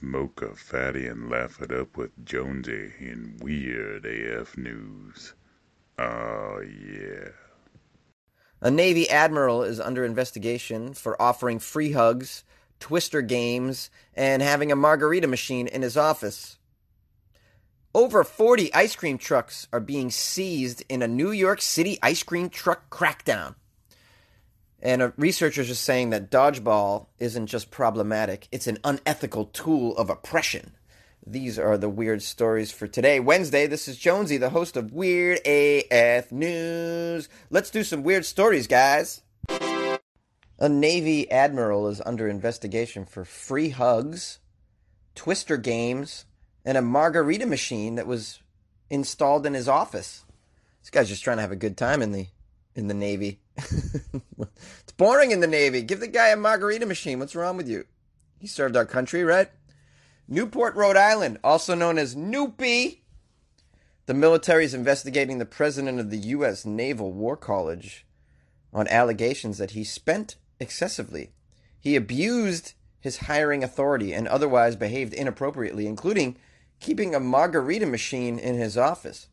Smoke a fatty and laugh it up with Jonesy in Weird AF News. Oh, yeah. A Navy admiral is under investigation for offering free hugs, twister games, and having a margarita machine in his office. Over 40 ice cream trucks are being seized in a New York City ice cream truck crackdown. And uh, researchers are saying that dodgeball isn't just problematic, it's an unethical tool of oppression. These are the weird stories for today, Wednesday. This is Jonesy, the host of Weird AF News. Let's do some weird stories, guys. A Navy admiral is under investigation for free hugs, twister games, and a margarita machine that was installed in his office. This guy's just trying to have a good time in the in the Navy. it's boring in the Navy. Give the guy a margarita machine. What's wrong with you? He served our country, right? Newport, Rhode Island, also known as Newpie. The military is investigating the president of the U.S. Naval War College on allegations that he spent excessively. He abused his hiring authority and otherwise behaved inappropriately, including keeping a margarita machine in his office.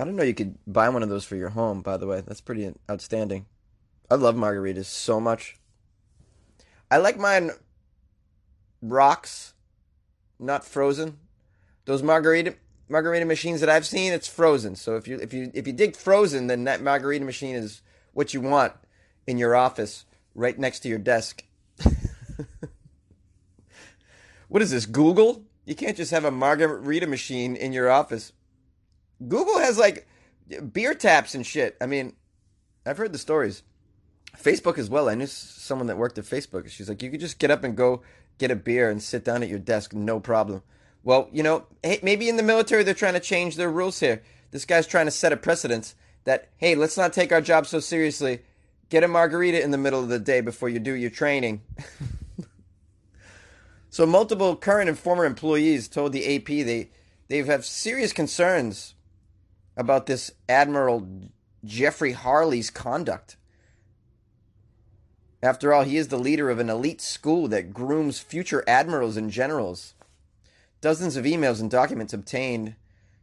I don't know you could buy one of those for your home, by the way. That's pretty outstanding. I love margaritas so much. I like mine rocks, not frozen. Those margarita margarita machines that I've seen, it's frozen. So if you if you if you dig frozen, then that margarita machine is what you want in your office, right next to your desk. what is this? Google? You can't just have a margarita machine in your office. Google has like beer taps and shit. I mean, I've heard the stories. Facebook as well. I knew someone that worked at Facebook. She's like, you could just get up and go get a beer and sit down at your desk, no problem. Well, you know, hey, maybe in the military they're trying to change their rules here. This guy's trying to set a precedence that, hey, let's not take our job so seriously. Get a margarita in the middle of the day before you do your training. so, multiple current and former employees told the AP they they have serious concerns about this Admiral Jeffrey Harley's conduct. After all, he is the leader of an elite school that grooms future admirals and generals. Dozens of emails and documents obtained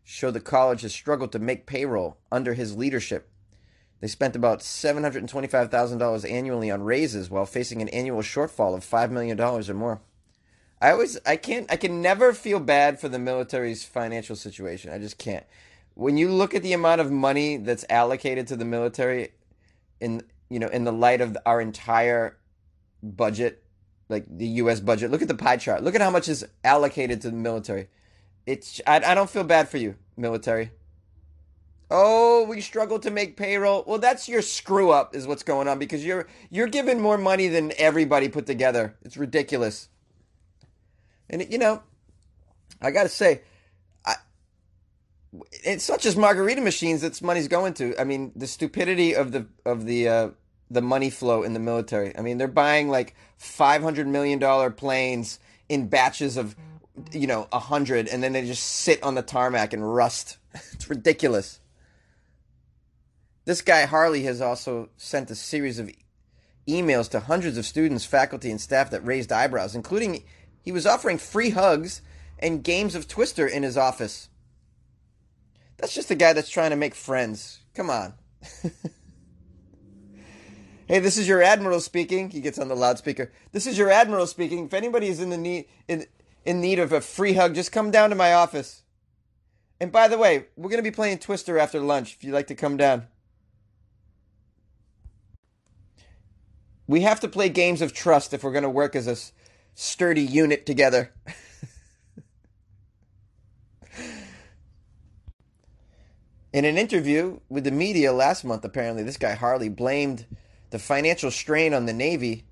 show the college has struggled to make payroll under his leadership. They spent about $725,000 annually on raises while facing an annual shortfall of $5 million or more. I always I can't I can never feel bad for the military's financial situation. I just can't. When you look at the amount of money that's allocated to the military in you know, in the light of our entire budget, like the U.S. budget. Look at the pie chart. Look at how much is allocated to the military. It's I, I don't feel bad for you, military. Oh, we struggle to make payroll. Well, that's your screw up, is what's going on because you're you're giving more money than everybody put together. It's ridiculous. And you know, I gotta say, it's such as margarita machines that's money's going to. I mean, the stupidity of the of the uh, the money flow in the military. I mean, they're buying like five hundred million dollar planes in batches of you know a hundred, and then they just sit on the tarmac and rust. it's ridiculous. This guy Harley has also sent a series of emails to hundreds of students, faculty, and staff that raised eyebrows, including he was offering free hugs and games of Twister in his office. That's just a guy that's trying to make friends. Come on. hey, this is your admiral speaking. He gets on the loudspeaker. This is your admiral speaking. If anybody is in the need in in need of a free hug, just come down to my office. And by the way, we're going to be playing Twister after lunch if you'd like to come down. We have to play games of trust if we're going to work as a sturdy unit together. In an interview with the media last month, apparently, this guy Harley blamed the financial strain on the Navy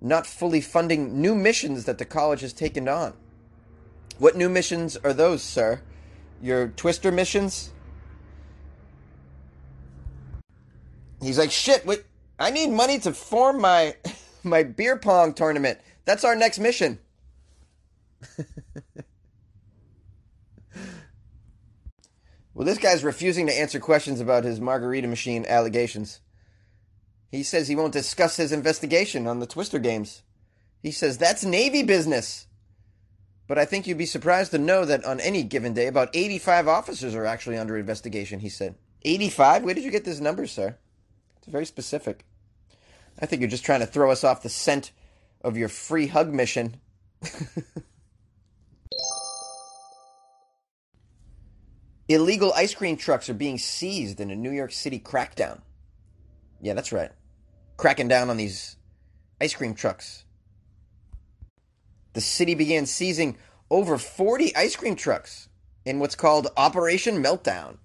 not fully funding new missions that the college has taken on. What new missions are those, sir? Your Twister missions? He's like, shit, wait, I need money to form my my beer pong tournament. That's our next mission. Well, this guy's refusing to answer questions about his margarita machine allegations. He says he won't discuss his investigation on the Twister games. He says that's Navy business. But I think you'd be surprised to know that on any given day, about 85 officers are actually under investigation, he said. 85? Where did you get this number, sir? It's very specific. I think you're just trying to throw us off the scent of your free hug mission. Illegal ice cream trucks are being seized in a New York City crackdown. Yeah, that's right. Cracking down on these ice cream trucks. The city began seizing over 40 ice cream trucks in what's called Operation Meltdown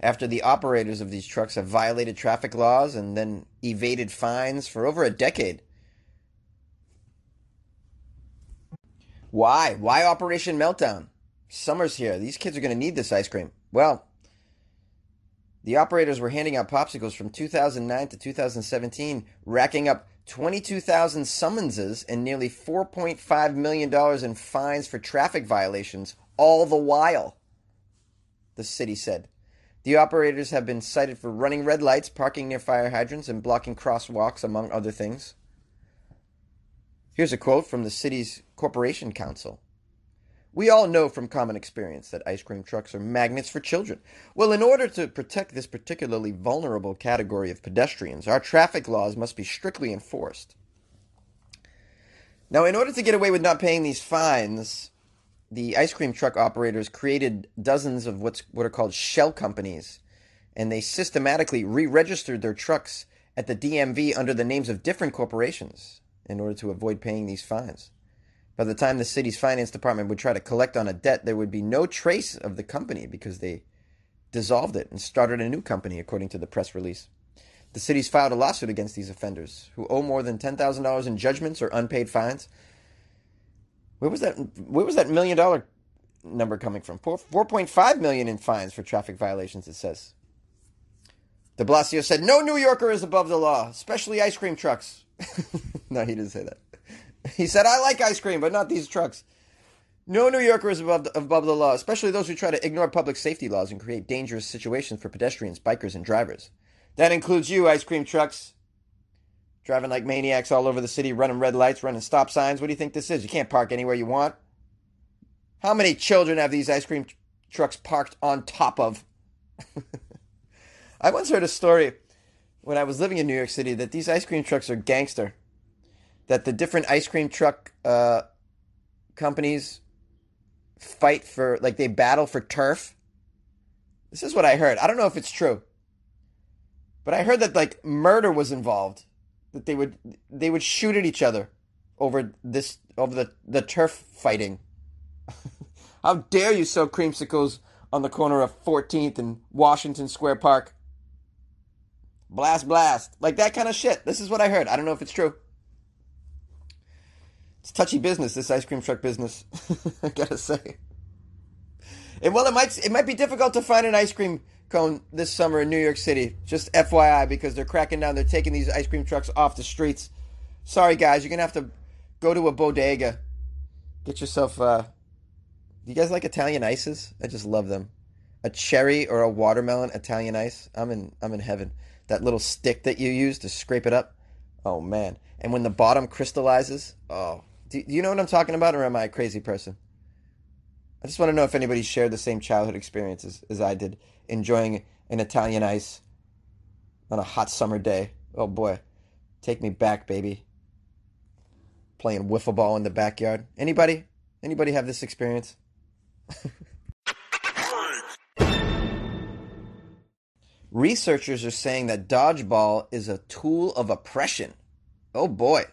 after the operators of these trucks have violated traffic laws and then evaded fines for over a decade. Why? Why Operation Meltdown? Summer's here. These kids are going to need this ice cream. Well, the operators were handing out popsicles from 2009 to 2017, racking up 22,000 summonses and nearly $4.5 million in fines for traffic violations, all the while, the city said. The operators have been cited for running red lights, parking near fire hydrants, and blocking crosswalks, among other things. Here's a quote from the city's Corporation Counsel. We all know from common experience that ice cream trucks are magnets for children. Well, in order to protect this particularly vulnerable category of pedestrians, our traffic laws must be strictly enforced. Now, in order to get away with not paying these fines, the ice cream truck operators created dozens of what's what are called shell companies, and they systematically re-registered their trucks at the DMV under the names of different corporations in order to avoid paying these fines. By the time the city's finance department would try to collect on a debt, there would be no trace of the company because they dissolved it and started a new company, according to the press release. The city's filed a lawsuit against these offenders who owe more than $10,000 in judgments or unpaid fines. Where was that where was that million dollar number coming from? 4, 4.5 million in fines for traffic violations it says. De Blasio said no New Yorker is above the law, especially ice cream trucks. no, he didn't say that. He said, I like ice cream, but not these trucks. No New Yorker is above the, above the law, especially those who try to ignore public safety laws and create dangerous situations for pedestrians, bikers, and drivers. That includes you, ice cream trucks. Driving like maniacs all over the city, running red lights, running stop signs. What do you think this is? You can't park anywhere you want. How many children have these ice cream trucks parked on top of? I once heard a story when I was living in New York City that these ice cream trucks are gangster that the different ice cream truck uh, companies fight for, like, they battle for turf. This is what I heard. I don't know if it's true, but I heard that like murder was involved. That they would they would shoot at each other over this over the the turf fighting. How dare you sell creamsicles on the corner of 14th and Washington Square Park? Blast, blast. Like that kind of shit. This is what I heard. I don't know if it's true. It's touchy business, this ice cream truck business. I gotta say. And well, it might it might be difficult to find an ice cream cone this summer in New York City. Just FYI, because they're cracking down. They're taking these ice cream trucks off the streets. Sorry, guys, you're gonna have to go to a bodega, get yourself. Uh, you guys like Italian ices? I just love them. A cherry or a watermelon Italian ice. I'm in. I'm in heaven. That little stick that you use to scrape it up. Oh man! And when the bottom crystallizes, oh, do, you know what I'm talking about, or am I a crazy person? I just want to know if anybody shared the same childhood experiences as I did, enjoying an Italian ice on a hot summer day. Oh boy, take me back, baby. Playing wiffle ball in the backyard. Anybody? Anybody have this experience? Researchers are saying that dodgeball is a tool of oppression. Oh boy.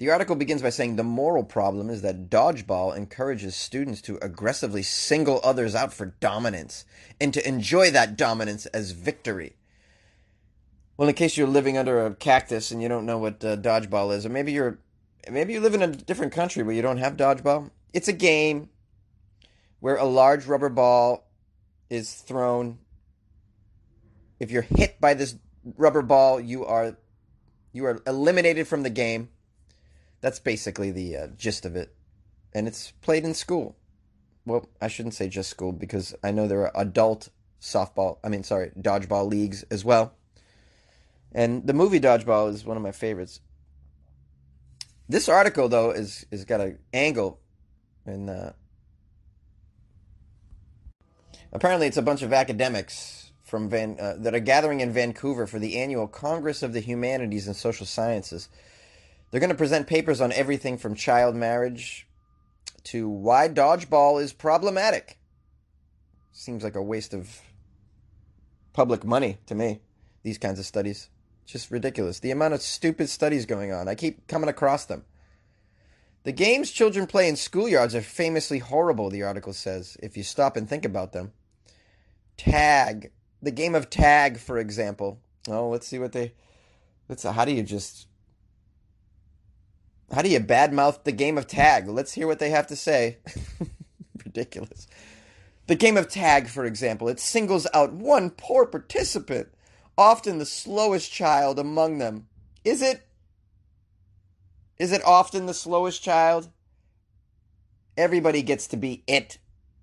The article begins by saying the moral problem is that dodgeball encourages students to aggressively single others out for dominance and to enjoy that dominance as victory. Well, in case you're living under a cactus and you don't know what uh, dodgeball is, or maybe you're maybe you live in a different country where you don't have dodgeball, it's a game where a large rubber ball is thrown. If you're hit by this rubber ball, you are you are eliminated from the game that's basically the uh, gist of it. And it's played in school. Well, I shouldn't say just school because I know there are adult softball, I mean, sorry, dodgeball leagues as well. And the movie Dodgeball is one of my favorites. This article, though, is is got an angle And uh, apparently, it's a bunch of academics from Van uh, that are gathering in Vancouver for the annual Congress of the Humanities and Social Sciences. They're going to present papers on everything from child marriage to why dodgeball is problematic. Seems like a waste of public money to me, these kinds of studies. Just ridiculous. The amount of stupid studies going on. I keep coming across them. The games children play in schoolyards are famously horrible, the article says, if you stop and think about them. Tag. The game of tag, for example. Oh, let's see what they. Let's. How do you just. How do you badmouth the game of tag? Let's hear what they have to say. Ridiculous. The game of tag, for example, it singles out one poor participant, often the slowest child among them. Is it? Is it often the slowest child? Everybody gets to be it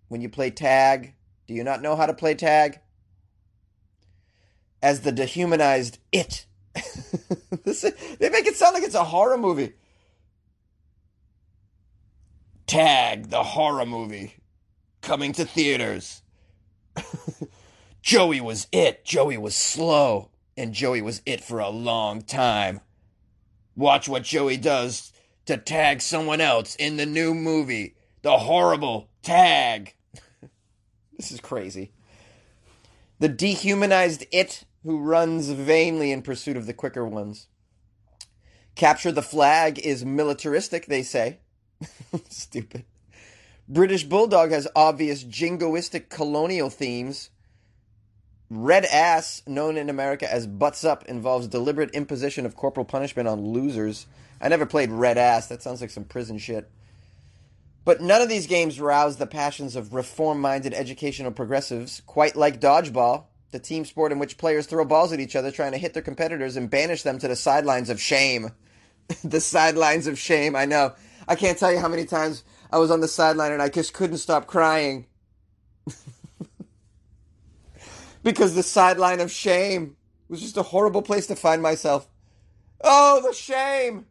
when you play tag. Do you not know how to play tag? As the dehumanized it. this, they make it sound like it's a horror movie. Tag, the horror movie, coming to theaters. Joey was it. Joey was slow. And Joey was it for a long time. Watch what Joey does to tag someone else in the new movie. The horrible tag. this is crazy. The dehumanized it who runs vainly in pursuit of the quicker ones. Capture the flag is militaristic, they say. Stupid. British Bulldog has obvious jingoistic colonial themes. Red ass, known in America as butts up, involves deliberate imposition of corporal punishment on losers. I never played red ass. That sounds like some prison shit. But none of these games rouse the passions of reform minded educational progressives, quite like dodgeball, the team sport in which players throw balls at each other trying to hit their competitors and banish them to the sidelines of shame. the sidelines of shame, I know. I can't tell you how many times I was on the sideline and I just couldn't stop crying. because the sideline of shame was just a horrible place to find myself. Oh, the shame!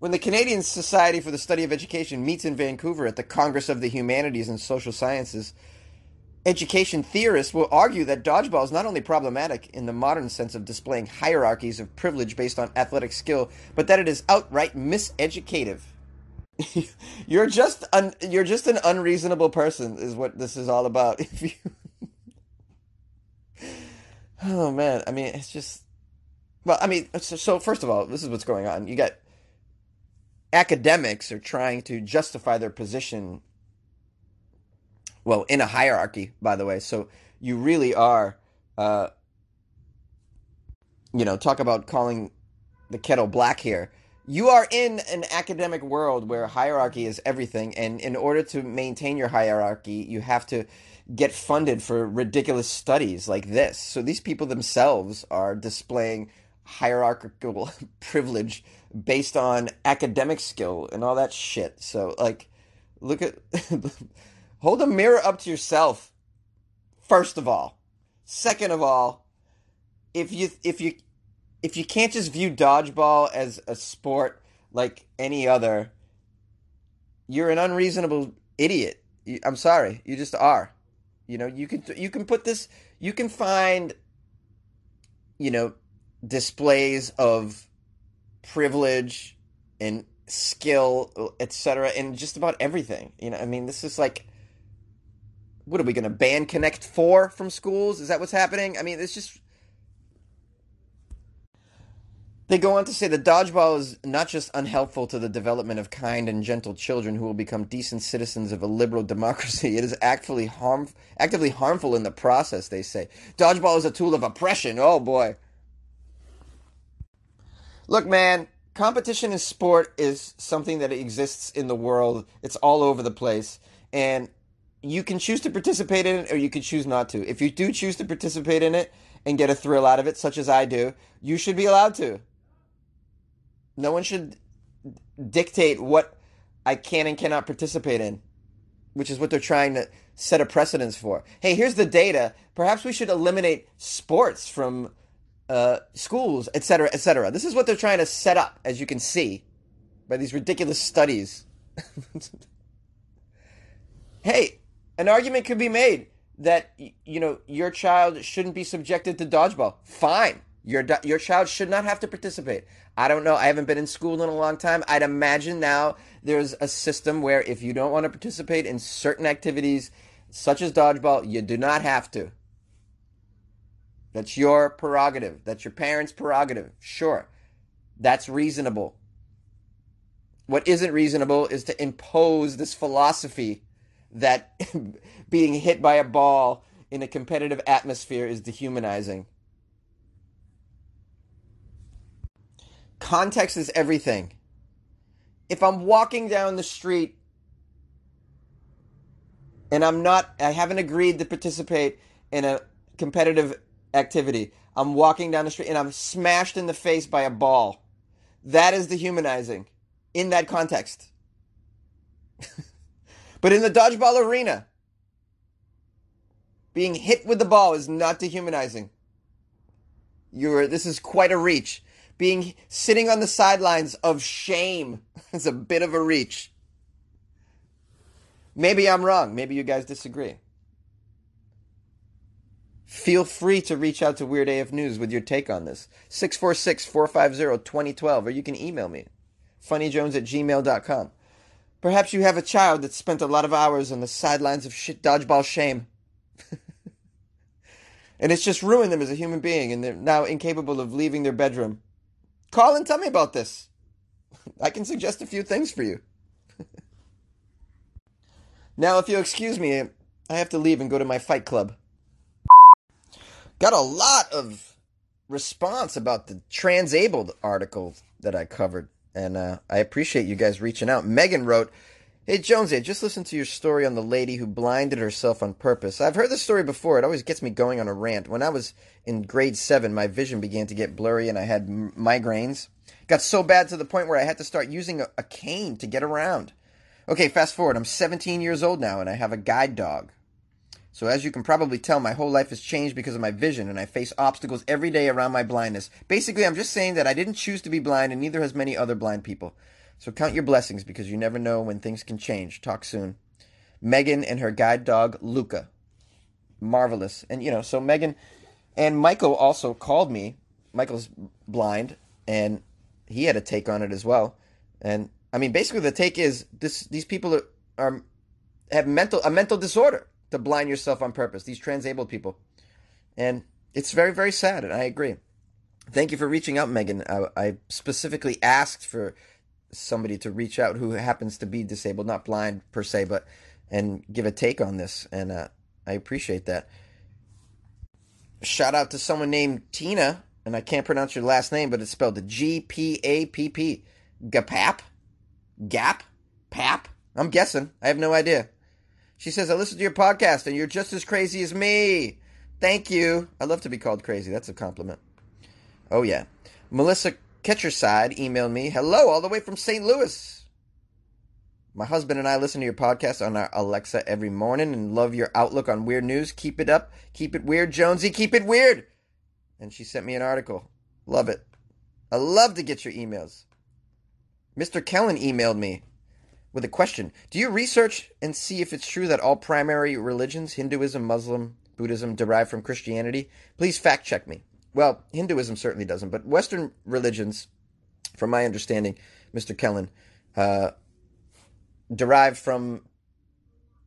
When the Canadian Society for the Study of Education meets in Vancouver at the Congress of the Humanities and Social Sciences, education theorists will argue that dodgeball is not only problematic in the modern sense of displaying hierarchies of privilege based on athletic skill, but that it is outright miseducative. you're just un- you're just an unreasonable person is what this is all about. If you Oh man, I mean, it's just well, I mean, so, so first of all, this is what's going on. You got academics are trying to justify their position well, in a hierarchy, by the way. So you really are uh you know, talk about calling the kettle black here. You are in an academic world where hierarchy is everything, and in order to maintain your hierarchy, you have to get funded for ridiculous studies like this. So these people themselves are displaying hierarchical privilege based on academic skill and all that shit. So like look at hold a mirror up to yourself first of all. Second of all, if you if you if you can't just view dodgeball as a sport like any other, you're an unreasonable idiot. I'm sorry, you just are. You know, you can you can put this you can find you know displays of privilege and skill, etc. in just about everything. You know, I mean, this is like what are we going to ban Connect 4 from schools? Is that what's happening? I mean, it's just they go on to say that dodgeball is not just unhelpful to the development of kind and gentle children who will become decent citizens of a liberal democracy. It is actively harm, actively harmful in the process. They say dodgeball is a tool of oppression. Oh boy! Look, man, competition in sport is something that exists in the world. It's all over the place, and you can choose to participate in it, or you can choose not to. If you do choose to participate in it and get a thrill out of it, such as I do, you should be allowed to. No one should dictate what I can and cannot participate in, which is what they're trying to set a precedence for. Hey, here's the data. Perhaps we should eliminate sports from uh, schools, etc., etc. This is what they're trying to set up, as you can see, by these ridiculous studies. hey, an argument could be made that you know your child shouldn't be subjected to dodgeball. Fine. Your your child should not have to participate. I don't know. I haven't been in school in a long time. I'd imagine now there's a system where if you don't want to participate in certain activities such as dodgeball, you do not have to. That's your prerogative. That's your parents' prerogative. Sure. That's reasonable. What isn't reasonable is to impose this philosophy that being hit by a ball in a competitive atmosphere is dehumanizing. Context is everything. If I'm walking down the street and I'm not, I haven't agreed to participate in a competitive activity, I'm walking down the street and I'm smashed in the face by a ball. That is dehumanizing in that context. but in the dodgeball arena, being hit with the ball is not dehumanizing. You're, this is quite a reach being sitting on the sidelines of shame is a bit of a reach. Maybe I'm wrong. Maybe you guys disagree. Feel free to reach out to Weird AF News with your take on this. 646 450 2012, or you can email me, funnyjones at gmail.com. Perhaps you have a child that spent a lot of hours on the sidelines of shit dodgeball shame. and it's just ruined them as a human being, and they're now incapable of leaving their bedroom Call and tell me about this. I can suggest a few things for you. now, if you'll excuse me, I have to leave and go to my fight club. Got a lot of response about the transabled article that I covered, and uh, I appreciate you guys reaching out. Megan wrote, Hey Jonesy, I just listened to your story on the lady who blinded herself on purpose. I've heard this story before. It always gets me going on a rant. When I was in grade seven, my vision began to get blurry and I had m- migraines. Got so bad to the point where I had to start using a, a cane to get around. Okay, fast forward. I'm 17 years old now and I have a guide dog. So, as you can probably tell, my whole life has changed because of my vision, and I face obstacles every day around my blindness. Basically, I'm just saying that I didn't choose to be blind, and neither has many other blind people. So count your blessings because you never know when things can change. Talk soon. Megan and her guide dog, Luca. Marvelous. And, you know, so Megan and Michael also called me. Michael's blind, and he had a take on it as well. And, I mean, basically the take is this these people are, are have mental a mental disorder to blind yourself on purpose, these transabled people. And it's very, very sad, and I agree. Thank you for reaching out, Megan. I, I specifically asked for somebody to reach out who happens to be disabled, not blind per se, but and give a take on this, and uh, I appreciate that. Shout out to someone named Tina, and I can't pronounce your last name, but it's spelled G P A P P. Gapap? Gap? Pap? I'm guessing. I have no idea. She says, I listened to your podcast and you're just as crazy as me. Thank you. I love to be called crazy. That's a compliment. Oh, yeah. Melissa Ketcherside emailed me, hello, all the way from St. Louis. My husband and I listen to your podcast on our Alexa every morning and love your outlook on weird news. Keep it up. Keep it weird, Jonesy. Keep it weird. And she sent me an article. Love it. I love to get your emails. Mr. Kellen emailed me with a question. Do you research and see if it's true that all primary religions, Hinduism, Muslim, Buddhism, derive from Christianity? Please fact check me. Well, Hinduism certainly doesn't, but Western religions, from my understanding, Mr. Kellen, uh, derive from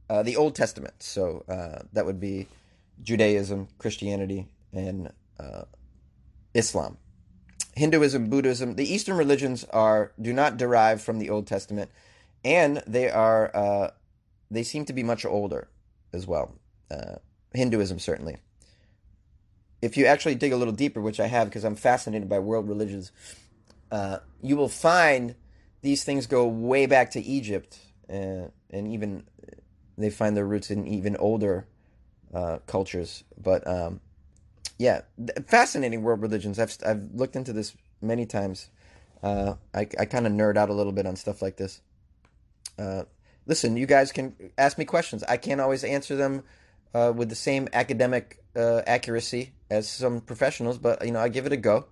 uh, the Old Testament. So uh, that would be Judaism, Christianity, and uh, Islam. Hinduism, Buddhism, the Eastern religions are do not derive from the Old Testament, and they are uh, they seem to be much older as well. Uh, Hinduism certainly if you actually dig a little deeper, which I have because I'm fascinated by world religions, uh, you will find these things go way back to Egypt, uh, and even they find their roots in even older uh, cultures. But um, yeah, fascinating world religions. I've I've looked into this many times. Uh, I I kind of nerd out a little bit on stuff like this. Uh, listen, you guys can ask me questions. I can't always answer them uh, with the same academic accuracy as some professionals, but you know I give it a go,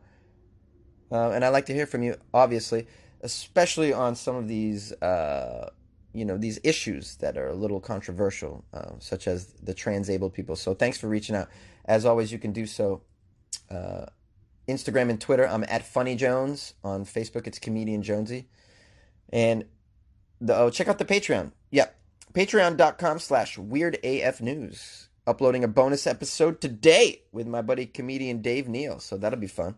uh, and I like to hear from you, obviously, especially on some of these uh, you know these issues that are a little controversial, uh, such as the trans-abled people. So thanks for reaching out. As always, you can do so. Uh, Instagram and Twitter, I'm at Funny Jones. On Facebook, it's Comedian Jonesy. And the oh, check out the Patreon. Yep, patreon.com slash weird AF news. Uploading a bonus episode today with my buddy comedian Dave Neal. So that'll be fun.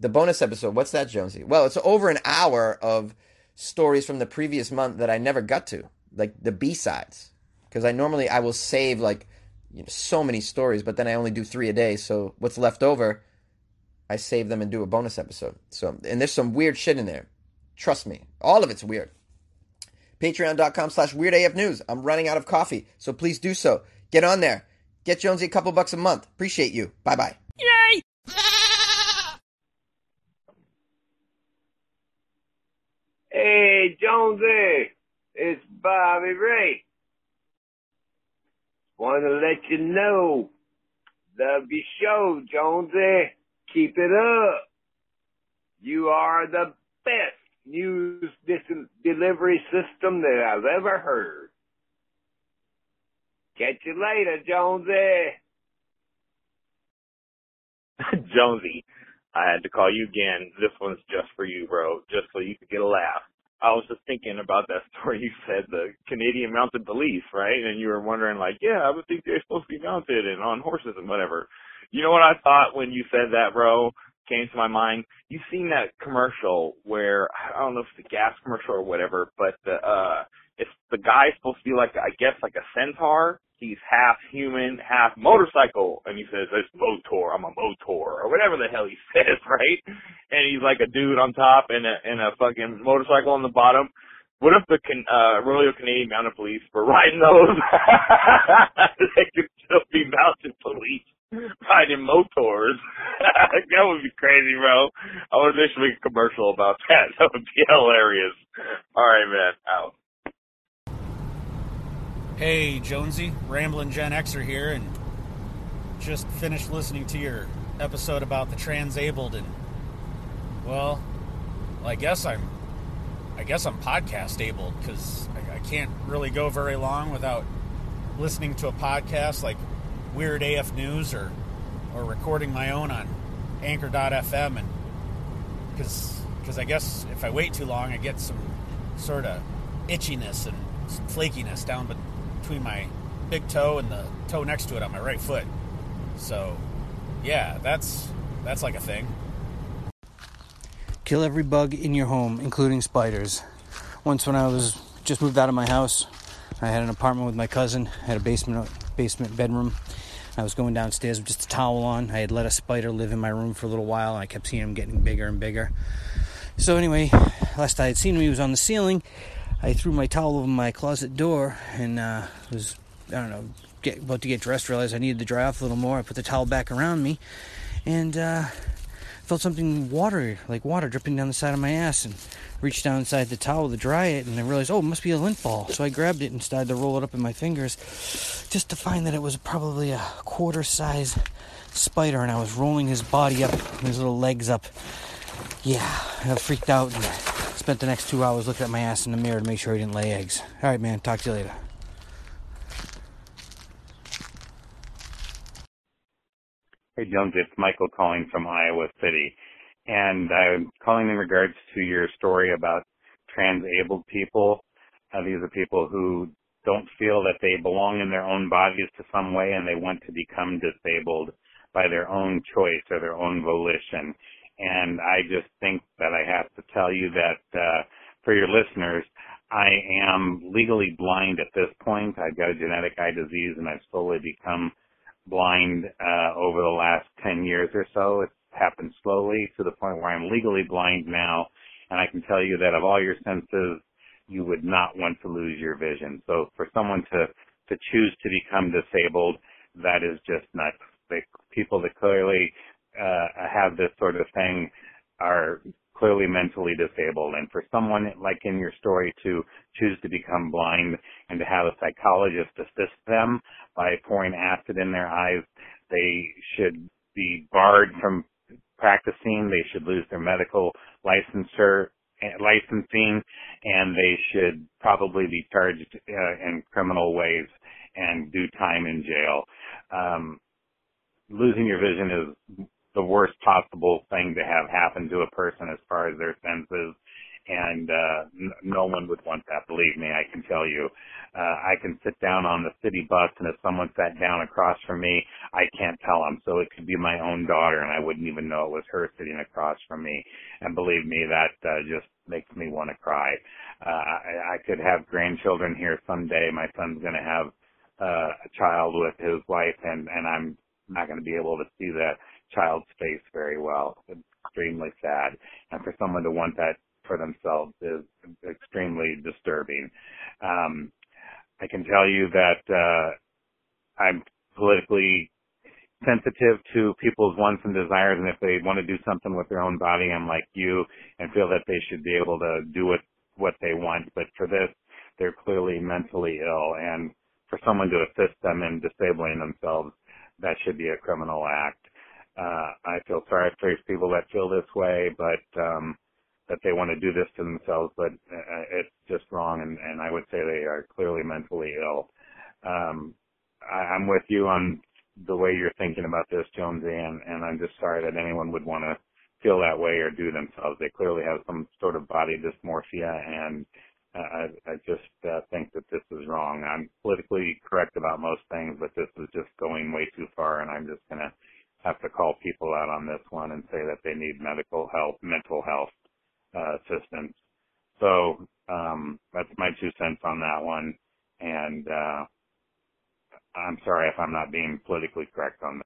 The bonus episode, what's that, Jonesy? Well, it's over an hour of stories from the previous month that I never got to, like the B sides. Because I normally I will save like you know, so many stories, but then I only do three a day. So what's left over, I save them and do a bonus episode. So and there's some weird shit in there. Trust me, all of it's weird. Patreon.com slash Weird News. I'm running out of coffee, so please do so. Get on there. Get Jonesy a couple bucks a month. Appreciate you. Bye bye. Yay! Hey, Jonesy, it's Bobby Ray. Want to let you know, love your show, Jonesy. Keep it up. You are the best news delivery system that I've ever heard. Catch you later, Jonesy. Jonesy, I had to call you again. This one's just for you, bro, just so you could get a laugh. I was just thinking about that story you said, the Canadian Mounted Police, right? And you were wondering, like, yeah, I would think they're supposed to be mounted and on horses and whatever. You know what I thought when you said that, bro? Came to my mind. You've seen that commercial where I don't know if it's a gas commercial or whatever, but the uh, it's the guy's supposed to be like I guess like a centaur, he's half human, half motorcycle, and he says, "It's motor. I'm a motor," or whatever the hell he says, right? And he's like a dude on top and a and a fucking motorcycle on the bottom. What if the can, uh, Royal Canadian Mounted Police were riding those? they could still be mounted police riding motors. that would be crazy, bro. I would wish we make a commercial about that. That would be hilarious. All right, man. Out. Hey, Jonesy, Ramblin' Gen Xer here, and just finished listening to your episode about the transabled, and well, I guess I'm, I guess I'm podcast abled because I, I can't really go very long without listening to a podcast like Weird AF News or or recording my own on Anchor.fm, and because because I guess if I wait too long, I get some sort of itchiness and flakiness down, between my big toe and the toe next to it on my right foot. So, yeah, that's that's like a thing. Kill every bug in your home, including spiders. Once, when I was just moved out of my house, I had an apartment with my cousin. I had a basement basement bedroom. I was going downstairs with just a towel on. I had let a spider live in my room for a little while, and I kept seeing him getting bigger and bigger. So anyway, last I had seen him, he was on the ceiling. I threw my towel over my closet door and uh, was, I don't know, get, about to get dressed. Realized I needed to dry off a little more. I put the towel back around me and uh, felt something water, like water dripping down the side of my ass and reached down inside the towel to dry it and I realized, oh, it must be a lint ball. So I grabbed it and started to roll it up in my fingers just to find that it was probably a quarter size spider and I was rolling his body up, his little legs up. Yeah, I freaked out and spent the next two hours looking at my ass in the mirror to make sure he didn't lay eggs. All right, man. Talk to you later. Hey, Jones, it's Michael calling from Iowa City. And I'm calling in regards to your story about trans-abled people. Uh, these are people who don't feel that they belong in their own bodies to some way and they want to become disabled by their own choice or their own volition. And I just think that I have to tell you that, uh, for your listeners, I am legally blind at this point. I've got a genetic eye disease and I've slowly become blind, uh, over the last 10 years or so. It's happened slowly to the point where I'm legally blind now. And I can tell you that of all your senses, you would not want to lose your vision. So for someone to, to choose to become disabled, that is just nuts. The people that clearly uh, have this sort of thing are clearly mentally disabled. And for someone like in your story to choose to become blind and to have a psychologist assist them by pouring acid in their eyes, they should be barred from practicing. They should lose their medical licensure licensing, and they should probably be charged uh, in criminal ways and do time in jail. Um, losing your vision is the worst possible thing to have happen to a person as far as their senses. And uh n- no one would want that believe me i can tell you. Uh i can sit down on the city bus and if someone sat down across from me i can't tell them so it could be my own daughter and i wouldn't even know it was her sitting across from me. And believe me that uh, just makes me want to cry. Uh I, I could have grandchildren here someday. My son's going to have uh a child with his wife and and i'm not going to be able to see that child's face very well extremely sad and for someone to want that for themselves is extremely disturbing. Um, I can tell you that uh, I'm politically sensitive to people's wants and desires, and if they want to do something with their own body, I'm like you and feel that they should be able to do it what they want. But for this, they're clearly mentally ill, and for someone to assist them in disabling themselves, that should be a criminal act. Uh, I feel sorry for these people that feel this way, but um, that they want to do this to themselves, but uh, it's just wrong, and, and I would say they are clearly mentally ill. Um, I, I'm with you on the way you're thinking about this, Jonesy, and, and I'm just sorry that anyone would want to feel that way or do themselves. They clearly have some sort of body dysmorphia, and uh, I, I just uh, think that this is wrong. I'm politically correct about most things, but this is just going way too far, and I'm just going to have to call people out on this one and say that they need medical help, mental health uh, assistance. So um, that's my two cents on that one. And uh, I'm sorry if I'm not being politically correct on that.